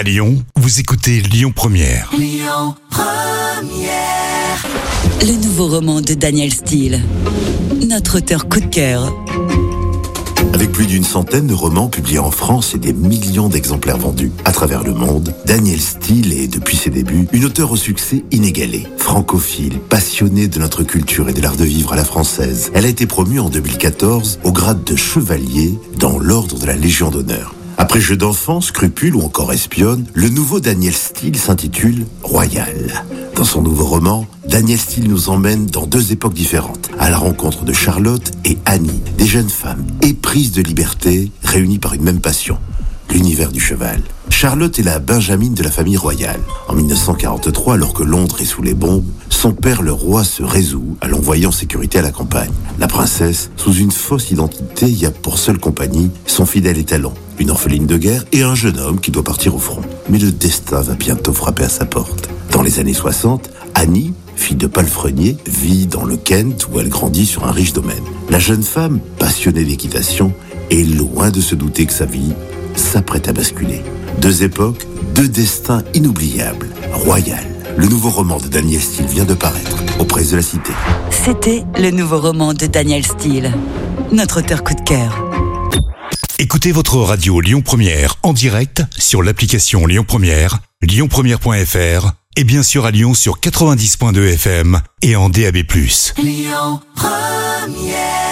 À Lyon, vous écoutez Lyon Première. Le nouveau roman de Daniel Steele. Notre auteur coup de cœur. Avec plus d'une centaine de romans publiés en France et des millions d'exemplaires vendus à travers le monde, Daniel Steele est, depuis ses débuts, une auteure au succès inégalé. Francophile, passionnée de notre culture et de l'art de vivre à la française, elle a été promue en 2014 au grade de chevalier dans l'ordre de la Légion d'honneur. Après Jeu d'enfant, Scrupule ou encore Espionne, le nouveau Daniel Steele s'intitule Royal. Dans son nouveau roman, Daniel Steele nous emmène dans deux époques différentes, à la rencontre de Charlotte et Annie, des jeunes femmes éprises de liberté, réunies par une même passion, l'univers du cheval. Charlotte est la Benjamine de la famille royale. En 1943, alors que Londres est sous les bombes, son père le roi se résout à l'envoyer en sécurité à la campagne. La princesse, sous une fausse identité, y a pour seule compagnie son fidèle étalon, une orpheline de guerre et un jeune homme qui doit partir au front. Mais le destin va bientôt frapper à sa porte. Dans les années 60, Annie, fille de palefrenier, vit dans le Kent où elle grandit sur un riche domaine. La jeune femme, passionnée d'équitation, est loin de se douter que sa vie s'apprête à basculer. Deux époques, deux destins inoubliables. Royal. Le nouveau roman de Daniel Steele vient de paraître aux presses de la Cité. C'était le nouveau roman de Daniel Steele. Notre auteur coup de cœur. Écoutez votre radio Lyon Première en direct sur l'application Lyon Première, lyonpremière.fr et bien sûr à Lyon sur 90.2 FM et en DAB+. Lyon Première